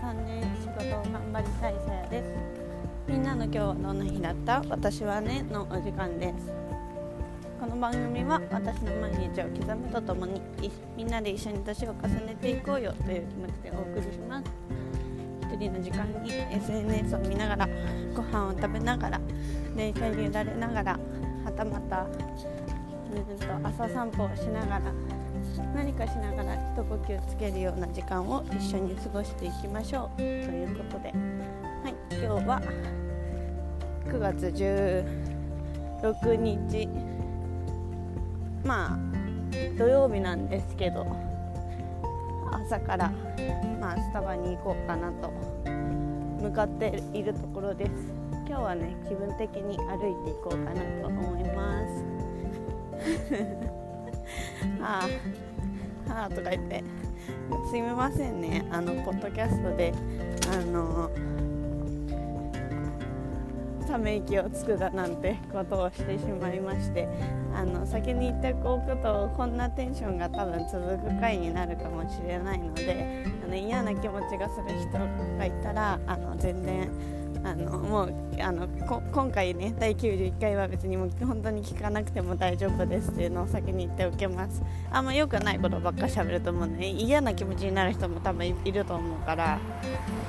3年仕事を頑張りたいさやです。みんなの今日はどんな日だった？私はねのお時間です。この番組は私の毎日を刻むとともにみんなで一緒に年を重ねていこうよという気持ちでお送りします。一人の時間に SNS を見ながらご飯を食べながら電車に揺られながらはたまたうんと朝散歩をしながら何かしながら一呼吸つけるような時間を一緒に過ごしていきましょう。ということで、はい、今日は9月16日。まあ土曜日なんですけど朝から、まあ、スタバに行こうかなと向かっているところです。今日はね気分的に歩いていこうかなと思います。ああはあとか言って。すみませんね。あのポッドキャストであのため息をつくだなんてことをしてしまいましてあの先に言っておくとこんなテンションが多分続く回になるかもしれないのであの嫌な気持ちがする人がいたらあの全然あのもうあの今回ね第91回は別にもう本当に聞かなくても大丈夫ですっていうのを先に言っておきます。あんま良くないことばっかしゃべると思うね嫌な気持ちになる人も多分いると思うから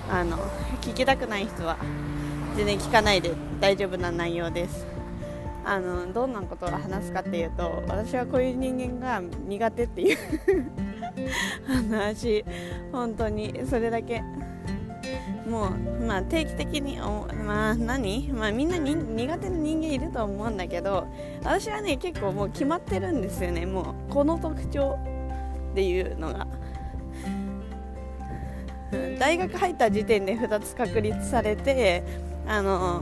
あの聞きたくない人は全然聞かないで大丈夫な内容です。あのどんなことを話すかっていうと私はこういう人間が苦手っていう話本当にそれだけ。もう、まあ、定期的にまあ何、まあ、みんなに苦手な人間いると思うんだけど私はね結構もう決まってるんですよね。もうこの特徴っていうのが。大学入った時点で2つ確立されてあの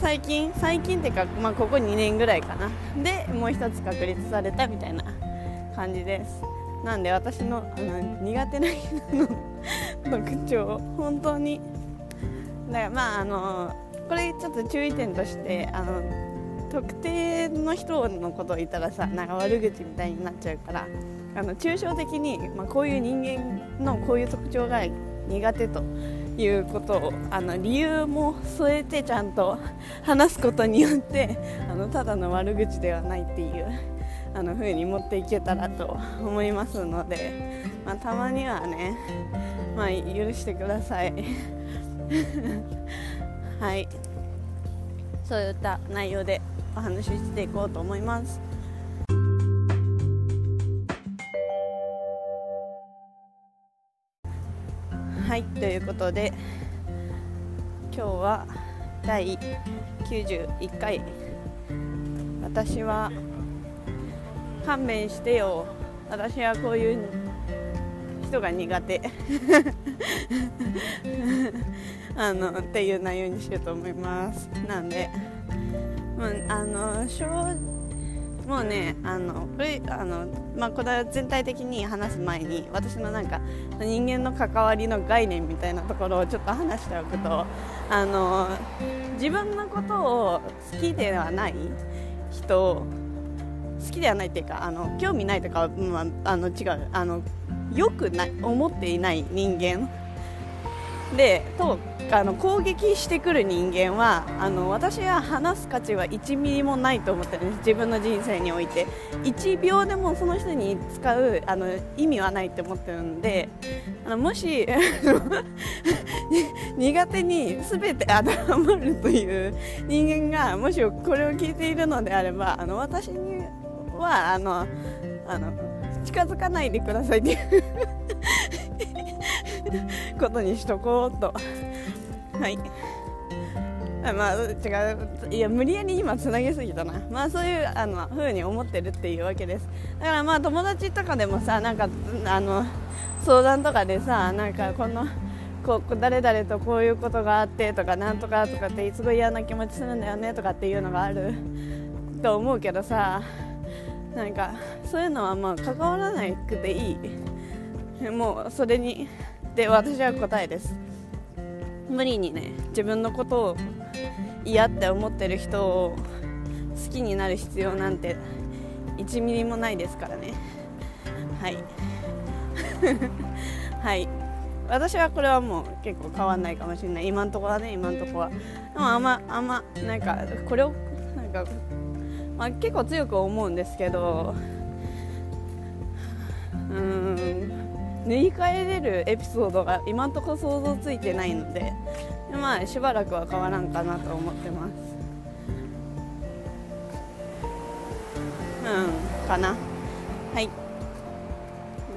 最近最近っていうか、まあ、ここ2年ぐらいかな。でもう1つ確立されたみたいな感じです。なんで私のあの苦手な人の 特徴本当に。だからまああのこれちょっと注意点としてあの特定の人のことを言ったらさなんか悪口みたいになっちゃうからあの抽象的に、まあ、こういう人間のこういう特徴が苦手ということをあの理由も添えてちゃんと話すことによってあのただの悪口ではないっていう。あの風に持っていけたらと思いますので、まあ、たまにはね、まあ、許してください。はい。そういった内容でお話ししていこうと思います。はいということで今日は第91回。私は勘弁してよ。私はこういう人が苦手。あのっていう内容にしようと思います。なんで、まあ、あの正もうねあのこれあの、まあ、これは全体的に話す前に私のなんか人間の関わりの概念みたいなところをちょっと話しておくとあの自分のことを好きではない人好きではないっていうかあの興味ないとかは、まあ、の違うあのよくない思っていない人間。でとあの攻撃してくる人間はあの私は話す価値は1ミリもないと思ってる。んです自分の人生において。1秒でもその人に使うあの意味はないって思ってるんで。あのもし 苦手に全て当てはまるという人間がもしこれを聞いているのであればあの私にはあのあの近づかないでくださいっていう ことにしとこうと。はい。まあ違う。いや無理やり今つなげすぎたな。まあそういうあの風に思ってるっていうわけです。だからまあ友達とかでもさなんかあの相談とかでさなんかこのこう誰々とこういうことがあってとかなんとかとかってすごい嫌な気持ちするんだよねとかっていうのがあると思うけどさ。なんかそういうのはまあ関わらなくていい。もうそれにで私は答えです。無理にね自分のことを嫌って思ってる人を好きになる必要なんて1ミリもないですからね。はい。はい。私はこれはもう結構変わんないかもしれない。今んとこはね今んとこは。でもあんまあんまなんかこれをなんか、まあ、結構強く思うんですけどうん塗り替えれるエピソードが今んとこ想像ついてないのでまあしばらくは変わらんかなと思ってます。うんかな。はい。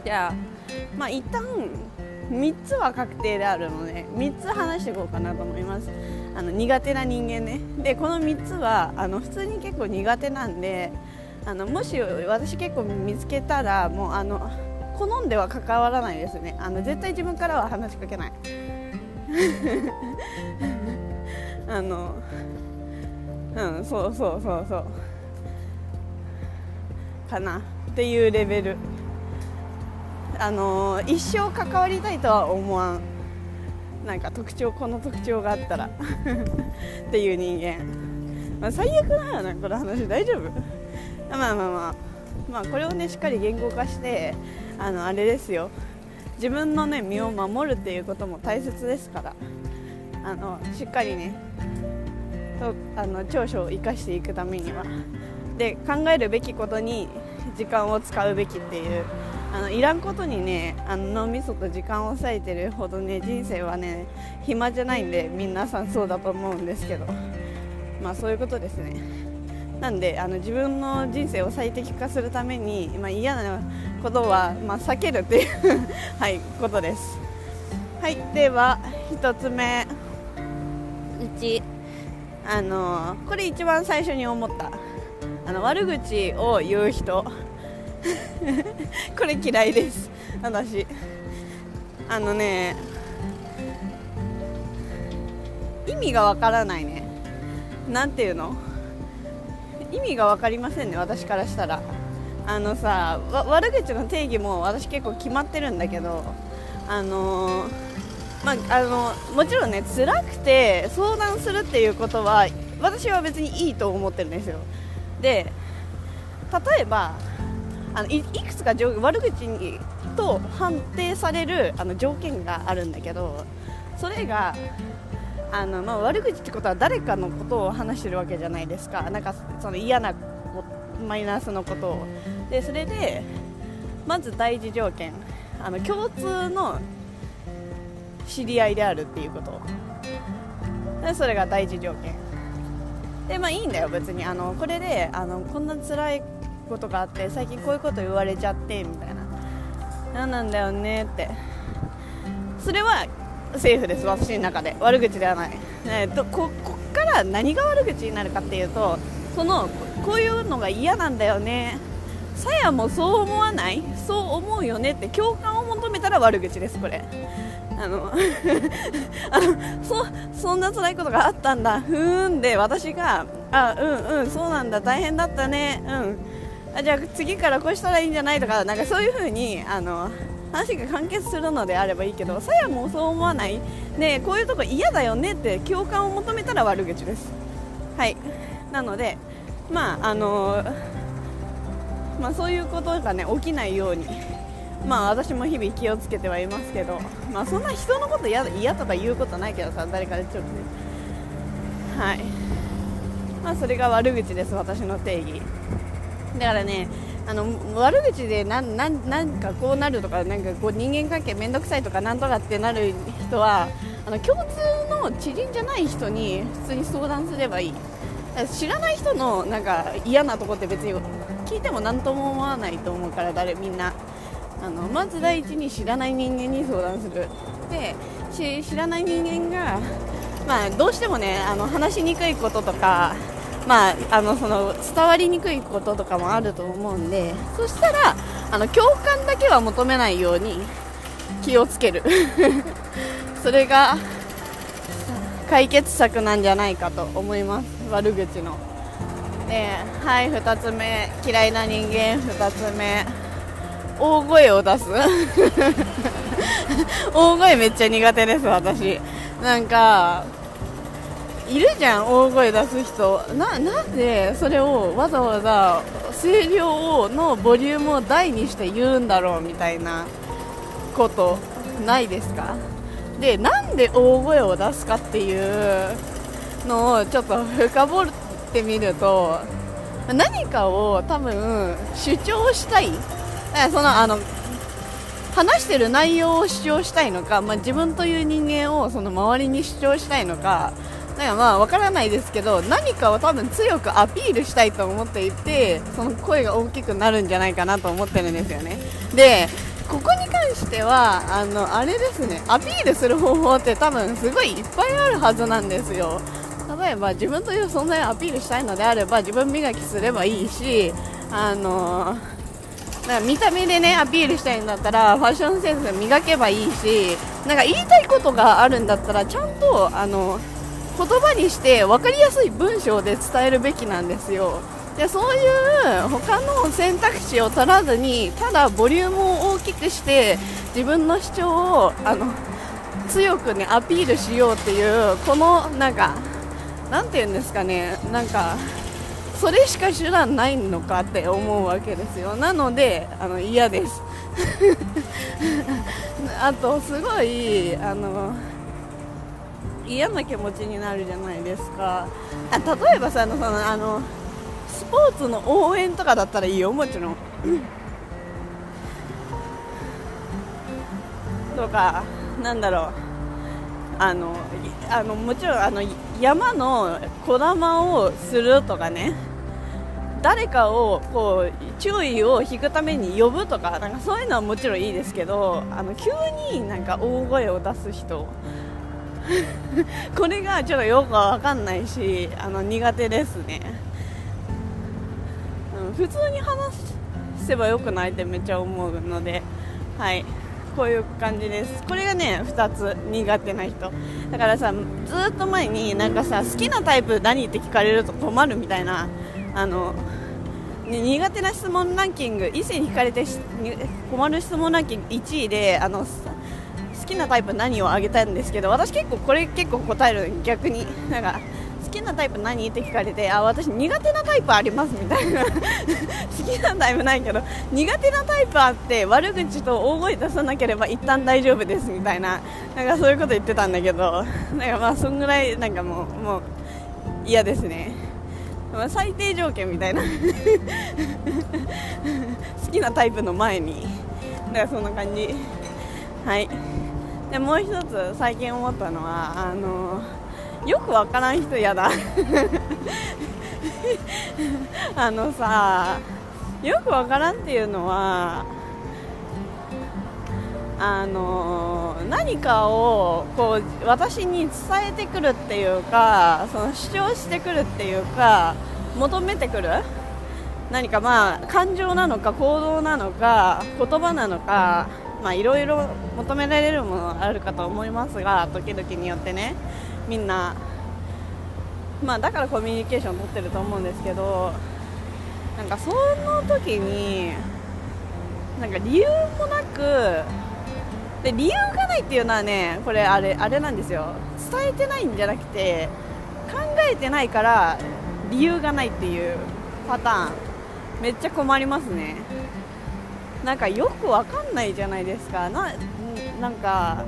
じゃあまあ一旦3つは確定であるので3つ話していこうかなと思います。あの苦手な人間ね。でこの3つはあの普通に結構苦手なんであのもし私結構見つけたらもうあの好んでは関わらないですね。あの絶対自分からは話しかけない。あのうんそうそうそうそう。かな。っていうレベル。あの一生関わりたいとは思わん。なんか特徴この特徴があったら っていう人間、まあ、最悪だよなこの話。大丈夫？まあまあまあ。まあこれをねしっかり言語化してあのあれですよ。自分のね身を守るっていうことも大切ですから。あのしっかりねとあの長所を生かしていくためには。で考えるべきことに時間を使うべきっていうあのいらんことにねあの脳みそと時間を割いてるほどね人生はね暇じゃないんで皆さんそうだと思うんですけど。まあそういうことですね。なんであの自分の人生を最適化するために、まあ、嫌なことは、まあ、避けるっていう はい、ことです。はいでは1つ目。1あのこれ一番最初に思った。あの悪口を言う人 これ嫌いです。私。あのね意味がわからないね。なんていうの？意味が分かりませんね私からしたら。あのさ悪口の定義も私結構決まってるんだけど。あのまあ、あのもちろんね辛くて相談するっていうことは私は別にいいと思ってるんですよ。で例えばあのいくつか悪口にと判定されるあの条件があるんだけどそれがあの、まあ、悪口ってことは誰かのことを話してるわけじゃないですか。なんかその嫌なマイナスのことを。でそれでまず第一条件あの共通の知り合いであるっていうこと。でそれが第一条件。でまあいいんだよ別に。あのこれであのこんな辛いことがあって最近こういうこと言われちゃってみたいな。何なんだよねって。それはセーフです。私の中で。悪口ではない、えー、とここから何が悪口になるかっていうとそのこういうのが嫌なんだよね。さやもそう思わない？そう思うよねって共感を求めたら悪口ですこれ。あの あのそそんな辛いことがあったんだ。ふーんで私があうんうんそうなんだ。大変だったね。うん。あじゃあ次からこうしたらいいんじゃないとかなんかそういう風にあの話が完結するのであればいいけどさやもそう思わない。ねこういうとこ嫌だよねって共感を求めたら悪口です。はい。なのでまああのまあ、そういうことがね起きないようにまあ私も日々気をつけてはいますけどまあそんな人のこと嫌とか言うことないけどさ誰かでちょっとね。はい。まあそれが悪口です私の定義。だからねあの悪口でなんなんかこうなるとかなんかこう人間関係面倒くさいとかなんとかってなる人はあの共通の知人じゃない人に普通に相談すればいい。知らない人のなんか嫌なとこって別に聞いても何とも思わないと思うから誰みんな。あのまず第一に知らない人間に相談する。で知らない人間が、まあ、どうしてもねあの話しにくいこととかまあ、あのその伝わりにくいこととかもあると思うんでそしたらあの共感だけは求めないように気をつける。それが解決策なんじゃないかと思います。悪口の。ではい2つ目。嫌いな人間。2つ目。大声を出す。大声めっちゃ苦手です私。なんかいるじゃん大声出す人。ななんでそれをわざわざ声量のボリュームを大にして言うんだろうみたいなことないですか？でなんで大声を出すかっていうのをちょっと深掘ってみると何かを多分主張したい。そのあの話してる内容を主張したいのか、まあ、自分という人間をその周りに主張したいのかなんかまあ分からないですけど何かを多分強くアピールしたいと思っていてその声が大きくなるんじゃないかなと思ってるんですよね。でここに関してはあのあれですねアピールする方法って多分すごいいっぱいあるはずなんですよ。例えば自分という存在をアピールしたいのであれば自分磨きすればいいしあのなんか見た目でねアピールしたいんだったらファッションセンス磨けばいいしなんか言いたいことがあるんだったらちゃんとあの言葉にして分かりやすい文章で伝えるべきなんですよ。でそういう他の選択肢を取らずにただボリュームを大きくして自分の主張をあの強くねアピールしようっていうこのなんかなんて言うんですかねなんかそれしか手段ないのかって思うわけですよ。なのであの嫌です。あとすごいあの嫌な気持ちになるじゃないですか。あ例えばさあのそのあのスポーツの応援とかだったらいいよ。もちろん。とかなんだろう。あのあのもちろんあの山のこだまをするとかね。誰かをこう注意を引くために呼ぶとかなんかそういうのはもちろんいいですけどあの急になんか大声を出す人 これがちょっとよくわかんないしあの苦手ですね、うん、普通に話せばよくないってめっちゃ思うのではい。こういう感じです。これがね2つ苦手な人。だからさずっと前になんかさ好きなタイプ何って聞かれると困るみたいなあの苦手な質問ランキング異性に聞かれて困る質問ランキング1位であのきなタイプ何をあげたんですけど私結構これ結構答える逆に。なんか好きなタイプ何って聞かれてあ私苦手なタイプありますみたいな。好きなタイプないけど苦手なタイプあって悪口と大声出さなければ一旦大丈夫ですみたいな。なんかそういうこと言ってたんだけどなんかまあそんぐらいなんかもうもう嫌ですね。ま、最低条件みたいな。好きなタイプの前に。だかそんな感じ。はい。でもう一つ最近思ったのはあのよくわからん人嫌だ。あのさよくわからんっていうのはあの何かをこう私に伝えてくるっていうかその主張してくるっていうか求めてくる。何かまあ感情なのか行動なのか言葉なのかまあいろいろ求められるものあるかと思いますが時々によってねみんな、まあ、だからコミュニケーション取ってると思うんですけどなんかその時になんか理由もなくで理由がないっていうのはねこれあれあれなんですよ。伝えてないんじゃなくて考えてないから理由がないっていうパターンめっちゃ困りますね。なんかよくわかんないじゃないですか。ななんか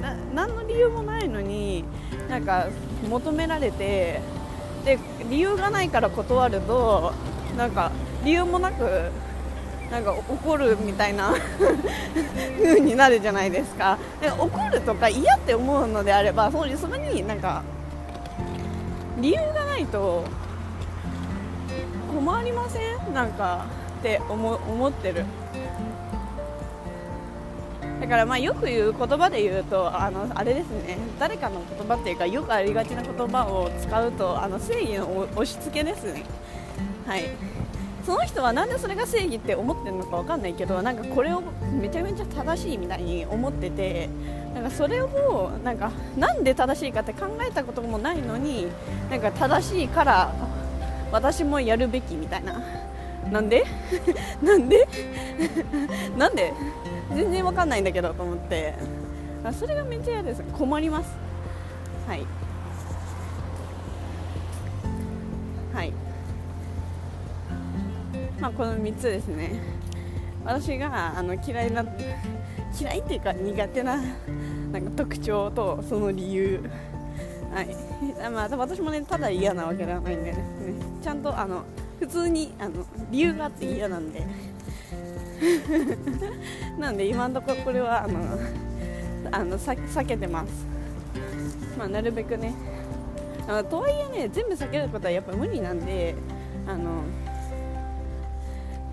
な何の理由もないのになんか求められてで理由がないから断るとなんか理由もなくなんか怒るみたいな 風になるじゃないですか。で怒るとか嫌って思うのであればそうそこになんか理由がないと困りません？なんかって思思ってる。だからまあよく言う言葉で言うとあのあれですね。誰かの言葉っていうかよくありがちな言葉を使うとあの正義の押し付けですね。はい。その人はなんでそれが正義って思ってるのか分かんないけどなんかこれをめちゃめちゃ正しいみたいに思っててなんかそれをなんかなんで正しいかって考えたこともないのになんか正しいから私もやるべきみたいな。なんで？なんで？なんで？全然わかんないんだけどと思って。それがめっちゃ嫌です。困ります。はい。はい。まあこの3つですね。私があの嫌いな嫌いっていうか苦手ななんか特徴とその理由。はい。まあ私もねただ嫌なわけではないんでね。ちゃんとあの普通にあの理由があって嫌なんで。なんで今のところこれはあのあの避けてます。まあなるべくね。あとはいえね全部避けることはやっぱ無理なんであの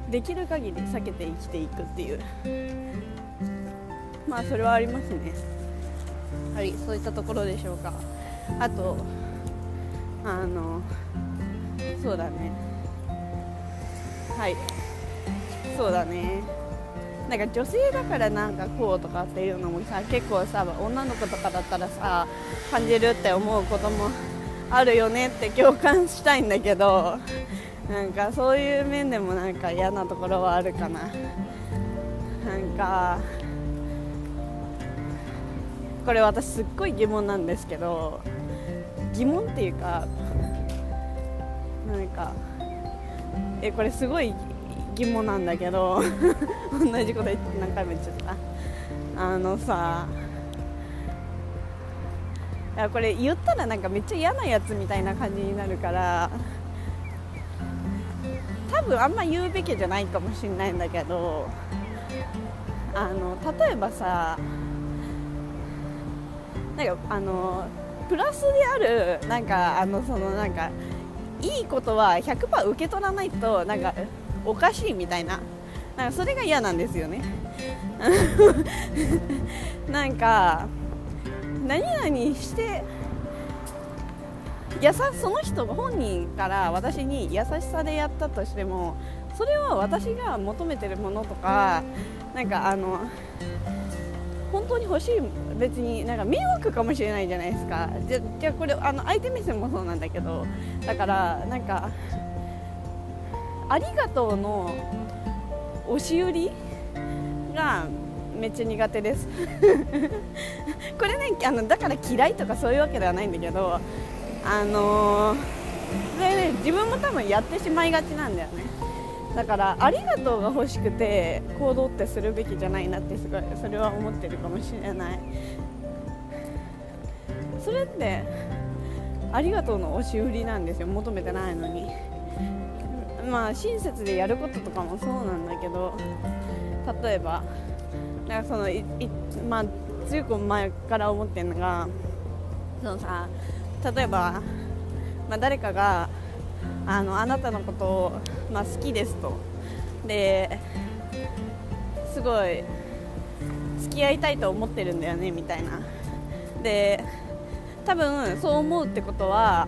できる限り避けて生きていくっていう。まあそれはありますね。はいそういったところでしょうか。あとあのそうだね。はい。そうだね。なんか女性だからなんかこうとかっていうのもさ結構さ女の子とかだったらさ感じるって思うこともあるよねって共感したいんだけどなんかそういう面でもなんか嫌なところはあるかな。なんかこれ私すっごい疑問なんですけど疑問っていうかなんかえこれすごい疑問なんだけど同じこと何回も言っちゃった。あのさいやこれ言ったらなんかめっちゃ嫌なやつみたいな感じになるから多分あんま言うべきじゃないかもしれないんだけどあの例えばさなんかあのプラスであるなんかあのそのなんかいいことは100%受け取らないとなんかおかしいみたいな。なんかそれが嫌なんですよね。なんか何々してやさその人本人から私に優しさでやったとしてもそれは私が求めてるものとかなんかあの本当に欲しい別になんか迷惑かもしれないじゃないですか。じゃじゃこれあの相手目線もそうなんだけどだからなんかありがとうの押し売りがめっちゃ苦手です。これねあのだから嫌いとかそういうわけではないんだけどあのー、それね自分も多分やってしまいがちなんだよね。だからありがとうが欲しくて行動ってするべきじゃないなってすごいそれは思ってるかもしれない。それってありがとうの押し売りなんですよ。求めてないのに。まあ親切でやることとかもそうなんだけど例えばなんかそのいいまあずいぶん前から思ってるのがそのさ例えば、まあ、誰かがあのあなたのことを、まあ、好きですと。ですごい付き合いたいと思ってるんだよねみたいな。で多分そう思うってことは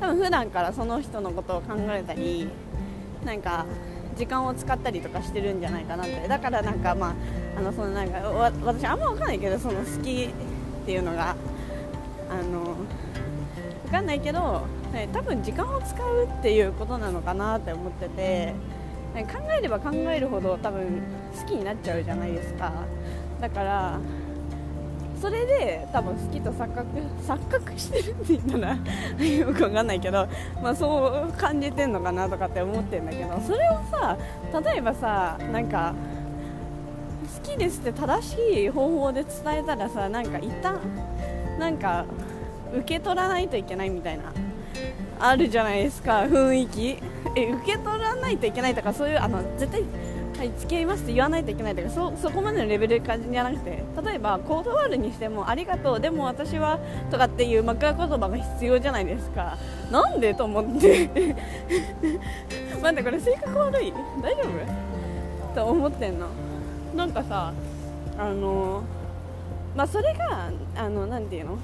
多分普段からその人のことを考えたりなんか時間を使ったりとかしてるんじゃないかなって。だからなんかまああのそのなんか私あんま分かんないけどその好きっていうのがあの分かんないけど、ね、多分時間を使うっていうことなのかなって思ってて考えれば考えるほど多分好きになっちゃうじゃないですか。だからそれで多分好きと錯覚錯覚してるって言ったら よくわかんないけど、まあ、そう感じてんのかなとかって思ってるんだけどそれをさ例えばさなんか好きですって正しい方法で伝えたらさなんか一旦なんか受け取らないといけないみたいなあるじゃないですか雰囲気。え受け取らないといけないとかそういうあの絶対付き合いますって言わないといけないとかそそこまでのレベル感じじゃなくて例えば断るにしてもありがとうでも私はとかっていう枕言葉が必要じゃないですか。なんでと思って。待ってこれ性格悪い？大丈夫？と思ってんの。なんかさあのまあそれがあのなていうの？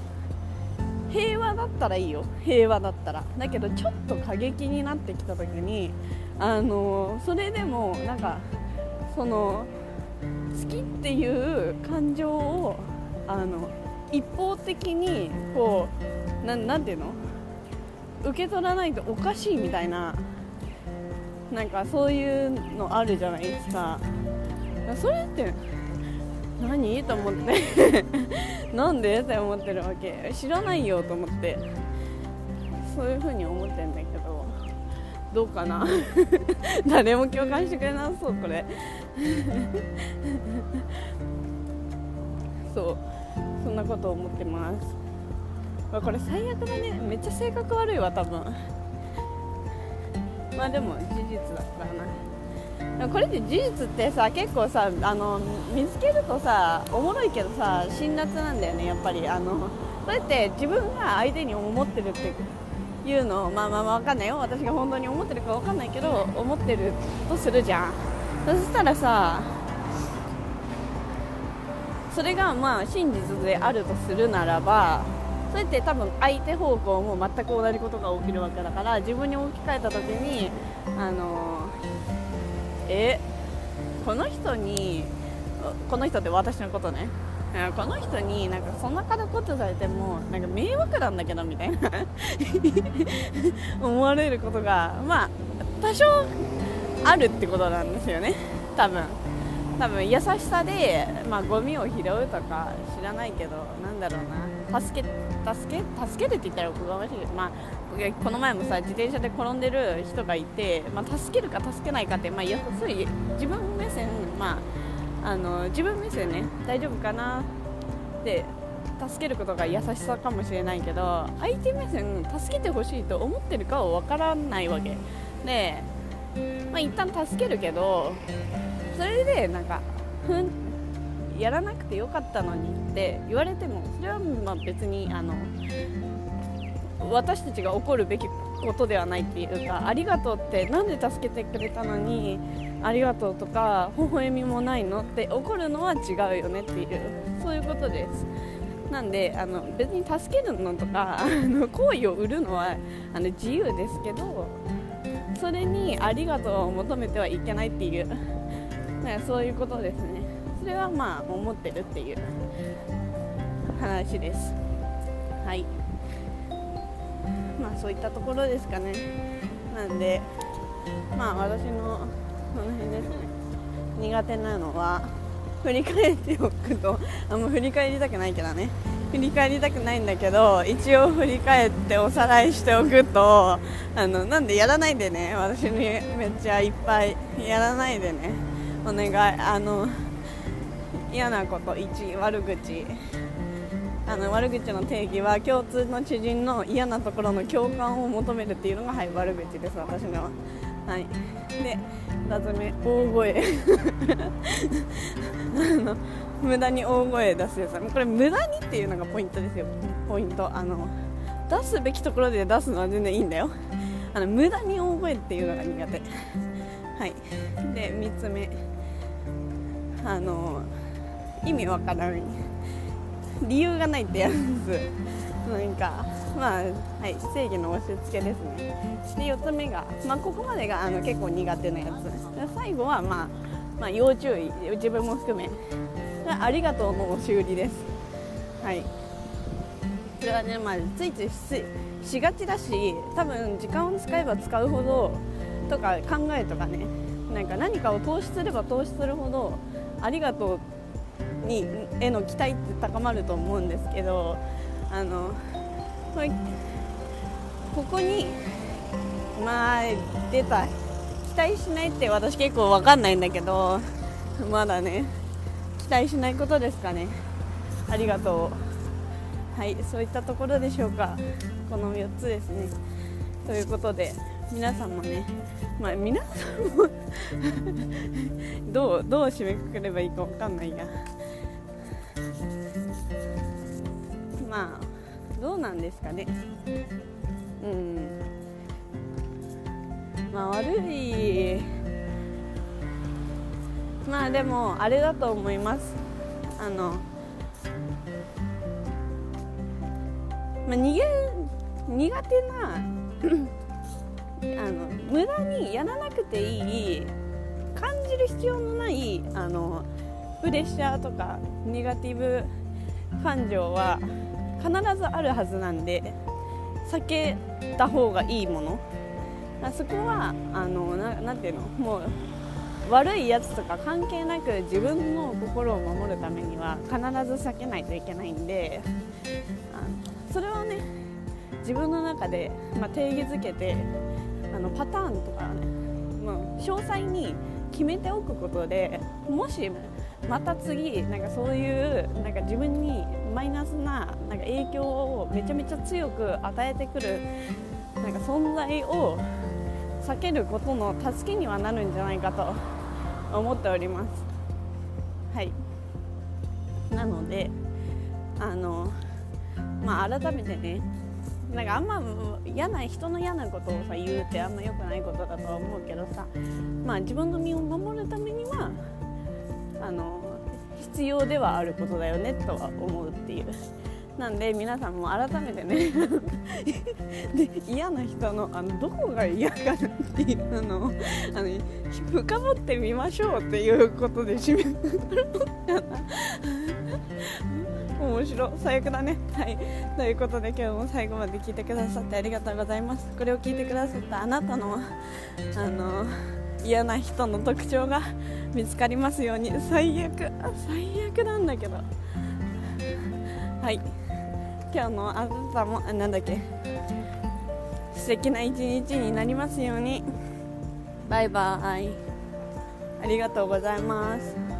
平和だったらいいよ。平和だったら。だけどちょっと過激になってきた時にあのそれでもなんかその好きっていう感情をあの一方的にこうななんていうの？受け取らないとおかしいみたいななんかそういうのあるじゃないですか。それって何？と思って。なんで？って思ってるわけ。知らないよと思って。そういう風に思ってんだけど。どうかな？誰も共感してくれなそうこれ。そう。そんなこと思ってます。これ最悪だね。めっちゃ性格悪いわ多分。まあでも事実だからな。これって事実ってさ結構さあの見つけるとさおもろいけどさ辛辣なんだよねやっぱり。あのこうやって自分が相手に思ってるっていうのをまあまあ分かんないよ。私が本当に思ってるか分かんないけど思ってるとするじゃん。そしたらさそれがまあ真実であるとするならばそれって多分相手方向も全く同じことが起きるわけだから自分に置き換えた時にあのえこの人にこの人って私のことね。この人になんかそんなからことされてもなんか迷惑なんだけどみたいな。思われることがまあ多少あるってことなんですよね。多分。多分優しさで、まあ、ゴミを拾うとか知らないけどなんだろうな。助け助け助けるって言ったらおこがましい。です、まあ、この前もさ自転車で転んでる人がいて、まあ、助けるか助けないかって、まあ、やすい自分目線、まあ、あの自分目線ね。大丈夫かな？って助けることが優しさかもしれないけど相手目線助けてほしいと思ってるかは分からないわけ。で、まあ、一旦助けるけどそれでなんかふんやらなくてよかったのにって言われてもそれはまあ別にあの私たちが怒るべきことではないっていうかありがとうって何で助けてくれたのにありがとうとか微笑みもないのって怒るのは違うよねっていうそういうことです。なんであの別に助けるのとか あの好意を売るのはあの自由ですけどそれにありがとうを求めてはいけないっていうね、そういうことですね。それはまあ思ってるっていう話です。はい。まあそういったところですかね。なんでまあ私のこの辺です。ね苦手なのは振り返っておくとあんま振り返りたくないけどね。振り返りたくないんだけど一応振り返っておさらいしておくとあのなんでやらないでね。私にめっちゃいっぱいやらないでね。お願いあの嫌なこと1悪口あの悪口の定義は共通の知人の嫌なところの共感を求めるっていうのが、はい、悪口です私のは。はい、で2つ目大声。あの無駄に大声出すやつ。これ無駄にっていうのがポイントですよ。ポイント。あの出すべきところで出すのは全然いいんだよ。あの無駄に大声っていうのが苦手。はい。で3つ目。あの意味わからん。理由がないってやつ。なんかまあはい正義の押し付けですね。で4つ目が、まあ、ここまでがあの結構苦手なやつ。最後は、まあ、まあ要注意自分も含め。ありがとうの修理です。はい。それはね、まあ、ついついしがちだし多分時間を使えば使うほどとか考えとかね。なんか何かを投資すれば投資するほどありがとうにへの期待って高まると思うんですけどあのここにまあ出た。期待しないって私結構分かんないんだけどまだね期待しないことですかね。ありがとう。はいそういったところでしょうか。この4つですね。ということで皆さんもねまあ皆さんも どうどう締めくくればいいか分かんないが。まあどうなんですかね。うん。まあ悪い。まあでもあれだと思います。あの、まあ、逃げ苦手なあの無駄にやらなくていい感じる必要のないあのプレッシャーとかネガティブ感情は必ずあるはずなんで避けた方がいいもの。あそこはあのなていうの？もう悪いやつとか関係なく自分の心を守るためには必ず避けないといけないんでそれをね自分の中で、まあ、定義づけてあのパターンとかね、まあ、詳細に決めておくことでもしまた次なんかそういうなんか自分にマイナスななんか影響をめちゃめちゃ強く与えてくるなんか存在を避けることの助けにはなるんじゃないかと思っております。はい。なのであのまあ改めてねなんかあんま嫌な人の嫌なことをさ言うってあんま良くないことだと思うけどさまあ自分の身を守るためにはあの必要ではあることだよねとは思うっていう。なんで皆さんも改めてね で嫌な人のあのどこが嫌かなっていうのをあの深掘ってみましょうっていうことで締めたかな面白最悪だね。はい。ということで今日も最後まで聞いてくださってありがとうございます。これを聞いてくださったあなたのあの嫌な人の特徴が見つかりますように。最悪。最悪なんだけど。はい。今日のあなたもなんだっけ。素敵な一日になりますように。バイバイ。ありがとうございます。